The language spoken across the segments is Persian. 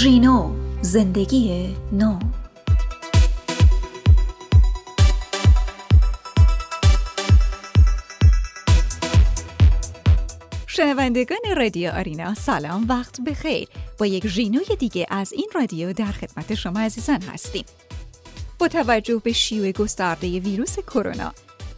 ژینو زندگی نو شنوندگان رادیو آرینا سلام وقت بخیر. با یک ژینوی دیگه از این رادیو در خدمت شما عزیزان هستیم. با توجه به شیوع گسترده ویروس کرونا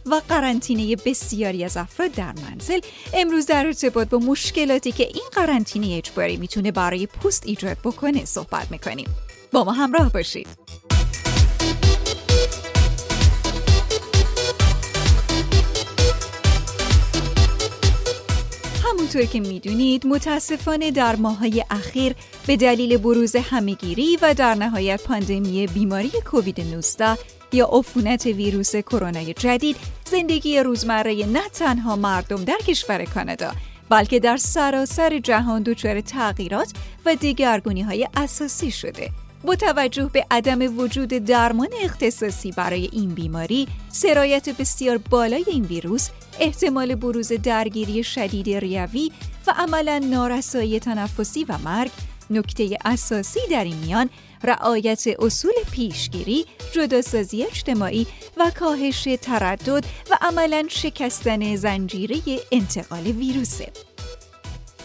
و قرنطینه بسیاری از افراد در منزل. امروز در ارتباط با مشکلاتی که این قرنطینه اجباری می‌تونه برای پوست ایجاد بکنه صحبت می‌کنیم. با ما همراه باشید. همونطور که می‌دونید متاسفانه در ماهای اخیر به دلیل بروز همهگیری و در نهایت پاندمی بیماری کووید 19 یا عفونت ویروس کرونا جدید زندگی روزمره نه تنها مردم در کشور کانادا بلکه در سراسر جهان دچار تغییرات و دیگرگونی های اساسی شده. با توجه به عدم وجود درمان اختصاصی برای این بیماری، سرایت بسیار بالای این ویروس، احتمال بروز درگیری شدید ریوی و عملا نارسایی تنفسی و مرگ نکته اساسی در این میان رعایت اصول پیشگیری، جداسازی اجتماعی و کاهش تردد و عملا شکستن زنجیره انتقال ویروسه.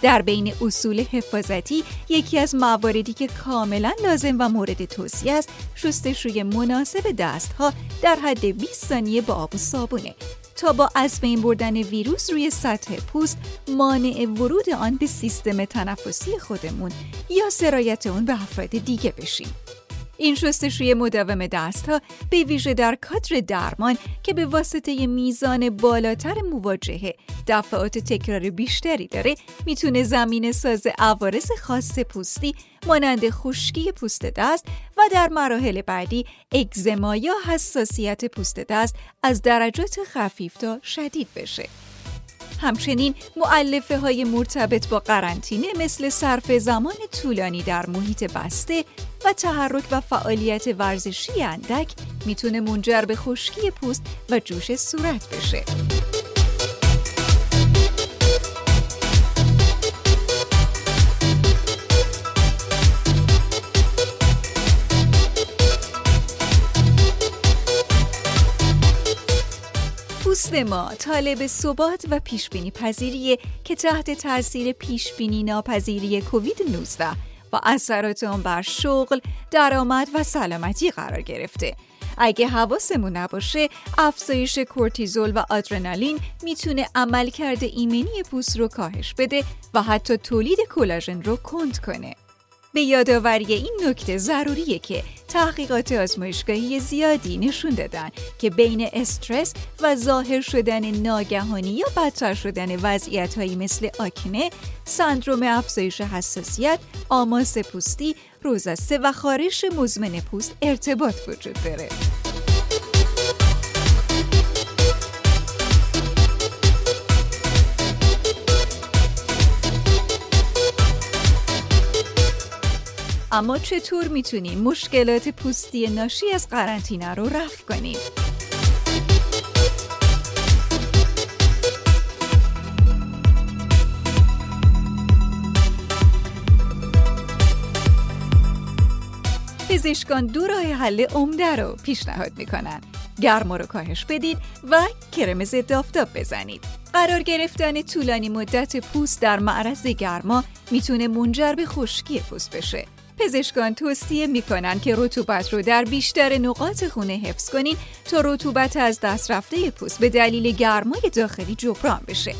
در بین اصول حفاظتی یکی از مواردی که کاملا لازم و مورد توصیه است شستشوی مناسب دستها در حد 20 ثانیه با آب و صابونه تا با از بین بردن ویروس روی سطح پوست مانع ورود آن به سیستم تنفسی خودمون یا سرایت اون به افراد دیگه بشیم. این شستشوی مداوم دستها به ویژه در کادر درمان که به واسطه میزان بالاتر مواجهه دفعات تکرار بیشتری داره می‌تونه زمین ساز عوارض خاص پوستی مانند خشکی پوست دست و در مراحل بعدی اگزما یا حساسیت پوست دست از درجات خفیف تا شدید بشه. همچنین معلفه های مرتبط با قرنطینه مثل صرف زمان طولانی در محیط بسته و تحرک و فعالیت ورزشی اندک می‌تونه منجر به خشکی پوست و جوش صورت بشه. پوست ما طالب ثبات و پیشبینی پذیریه که تحت تاثیر پیشبینی ناپذیری کووید 19 و اثرات آن بر شغل، درآمد و سلامتی قرار گرفته. اگه حواسمون نباشه، افزایش کورتیزول و آدرنالین می‌تونه عملکرد ایمنی پوست رو کاهش بده و حتی تولید کلاژن رو کند کنه. به یادآوری این نکته ضروریه که تحقیقات آزمایشگاهی زیادی نشون دادن که بین استرس و ظاهر شدن ناگهانی یا بدتر شدن وضعیت هایی مثل آکنه، سندروم افزایش حساسیت، آماس پوستی، روزسته و خارش مزمن پوست ارتباط وجود داره. اما چطور می‌تونیم مشکلات پوستی ناشی از قرنطینه رو رفع کنیم؟ پزشکان دو راه حل عمده رو پیشنهاد می‌کنن. گرما رو کاهش بدید و کرم ضد آفتاب بزنید. قرار گرفتن طولانی مدت پوست در معرض گرما می‌تونه منجر به خشکی پوست بشه. پزشکان توصیه می‌کنن که رطوبت رو در بیشتر نقاط خونه حفظ کنین تا رطوبت از دست رفته پوست به دلیل گرمای داخلی جبران بشه.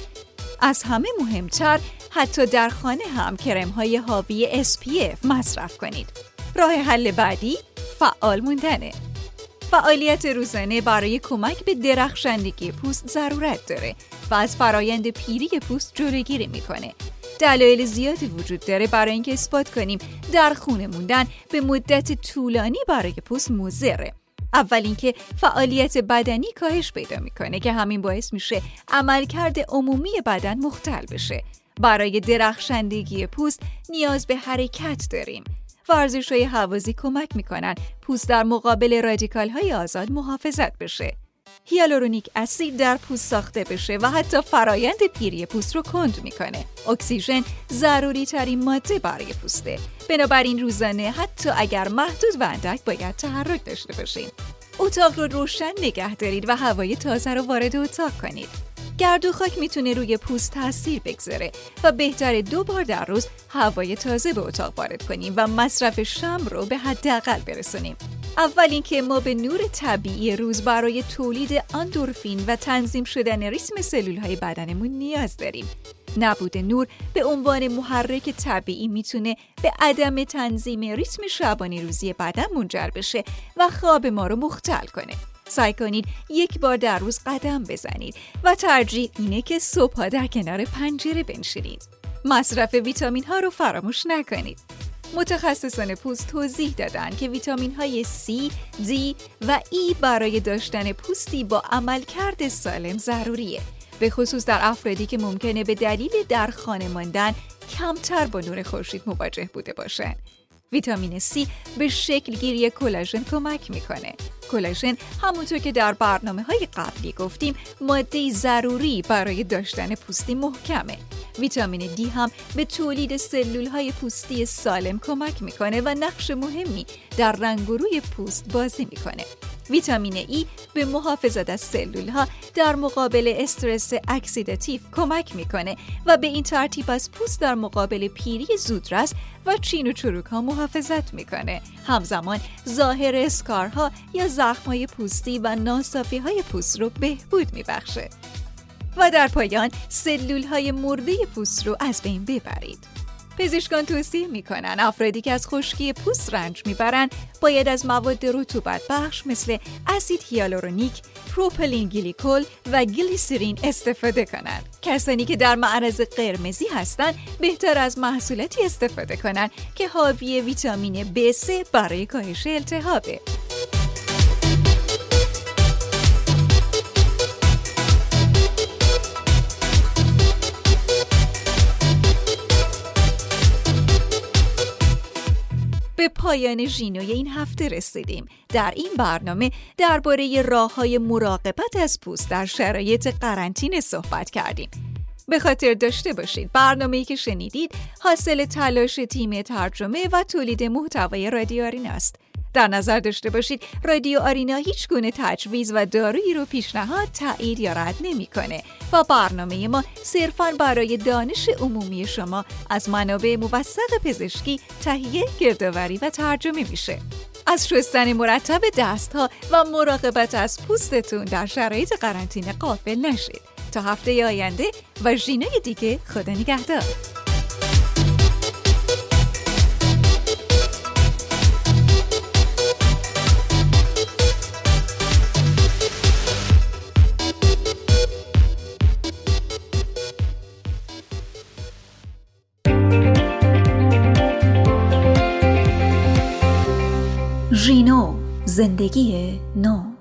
از همه مهمتر حتی در خانه هم کرم های حاوی SPF مصرف کنید. راه حل بعدی فعال موندنه. فعالیت روزانه برای کمک به درخشندگی پوست ضرورت داره و از فرایند پیری پوست جلوگیری می‌کنه. دلایل زیادی وجود داره برای اینکه اثبات کنیم در خونه موندن به مدت طولانی برای پوست مضره اول اینکه فعالیت بدنی کاهش پیدا می‌کنه که همین باعث میشه عملکرد عمومی بدن مختل بشه. برای درخشندگی پوست نیاز به حرکت داریم. ورزش های حوازی کمک می‌کنن پوست در مقابل رادیکال های آزاد محافظت بشه هیالورونیک اسید در پوست ساخته بشه و حتی فرایند پیری پوست رو کند می‌کنه. اکسیژن ضروری ترین ماده برای پوسته. بنابراین روزانه حتی اگر محدود و اندک باید تحرک داشته باشیم. اتاق رو روشن نگه دارید و هوای تازه رو وارد اتاق کنید. گرد و خاک می‌تونه روی پوست تاثیر بگذاره و بهتر دو بار در روز هوای تازه به اتاق وارد کنیم و مصرف شم رو به حداقل برسونیم. اول اینکه ما به نور طبیعی روز برای تولید اندورفین و تنظیم شدن ریتم سلول های بدنمون نیاز داریم. نبود نور به عنوان محرک طبیعی می‌تونه به عدم تنظیم ریتم شبانی روزی بدن منجر بشه و خواب ما رو مختل کنه. سعی کنید یک بار در روز قدم بزنید و ترجیح اینه که صبحها در کنار پنجره بنشینید. مصرف ویتامین ها رو فراموش نکنید. متخصصان پوست توضیح دادند که ویتامین های C, D و E برای داشتن پوستی با عملکرد سالم ضروریه. به خصوص در افرادی که ممکنه به دلیل در خانه ماندن کمتر با نور خورشید مواجه بوده باشند. ویتامین C به شکل گیری کلاژن کمک می‌کنه. کلاژن همونطور که در برنامه های قبلی گفتیم ماده ضروری برای داشتن پوستی محکمه. ویتامین D هم به تولید سلول های پوستی سالم کمک می‌کنه و نقش مهمی در رنگ و روی پوست بازی می‌کنه. ویتامین E به محافظت از سلول ها در مقابل استرس اکسیداتیو کمک می‌کنه و به این ترتیب از پوست در مقابل پیری زودرس و چین و چروک ها محافظت می‌کنه. همزمان ظاهر اسکارها یا زخم های پوستی و ناصافی های پوست رو بهبود میبخشه. و در پایان سلول های مرده پوست رو از بین ببرید. پزشکان توصیه می‌کنن افرادی که از خشکی پوست رنج می‌برند باید از مواد رطوبت بخش مثل اسید هیالورونیک، پروپلین گلیکول و گلیسرین استفاده کنند. کسانی که در معرض قرمزی هستند بهتر از محصولاتی استفاده کنند که حاوی ویتامین B3 برای کاهش التهابه. پایان ژینوی این هفته رسیدیم. در این برنامه درباره راه های مراقبت از پوست در شرایط قرنطینه صحبت کردیم. به خاطر داشته باشید برنامه‌ای که شنیدید حاصل تلاش تیم ترجمه و تولید محتوای رادیو است. در نظر داشته باشید رادیو آرینا هیچ گونه تجویز و دارویی رو پیشنهاد تایید یا رد نمی‌کنه. و برنامه ما صرفا برای دانش عمومی شما از منابع موثق پزشکی تهیه گردآوری و ترجمه میشه. از شستن مرتب دستها و مراقبت از پوستتون در شرایط قرنطینه قافل نشید. تا هفته آینده و ژینای دیگه خدا نگهدار. زندگی نو.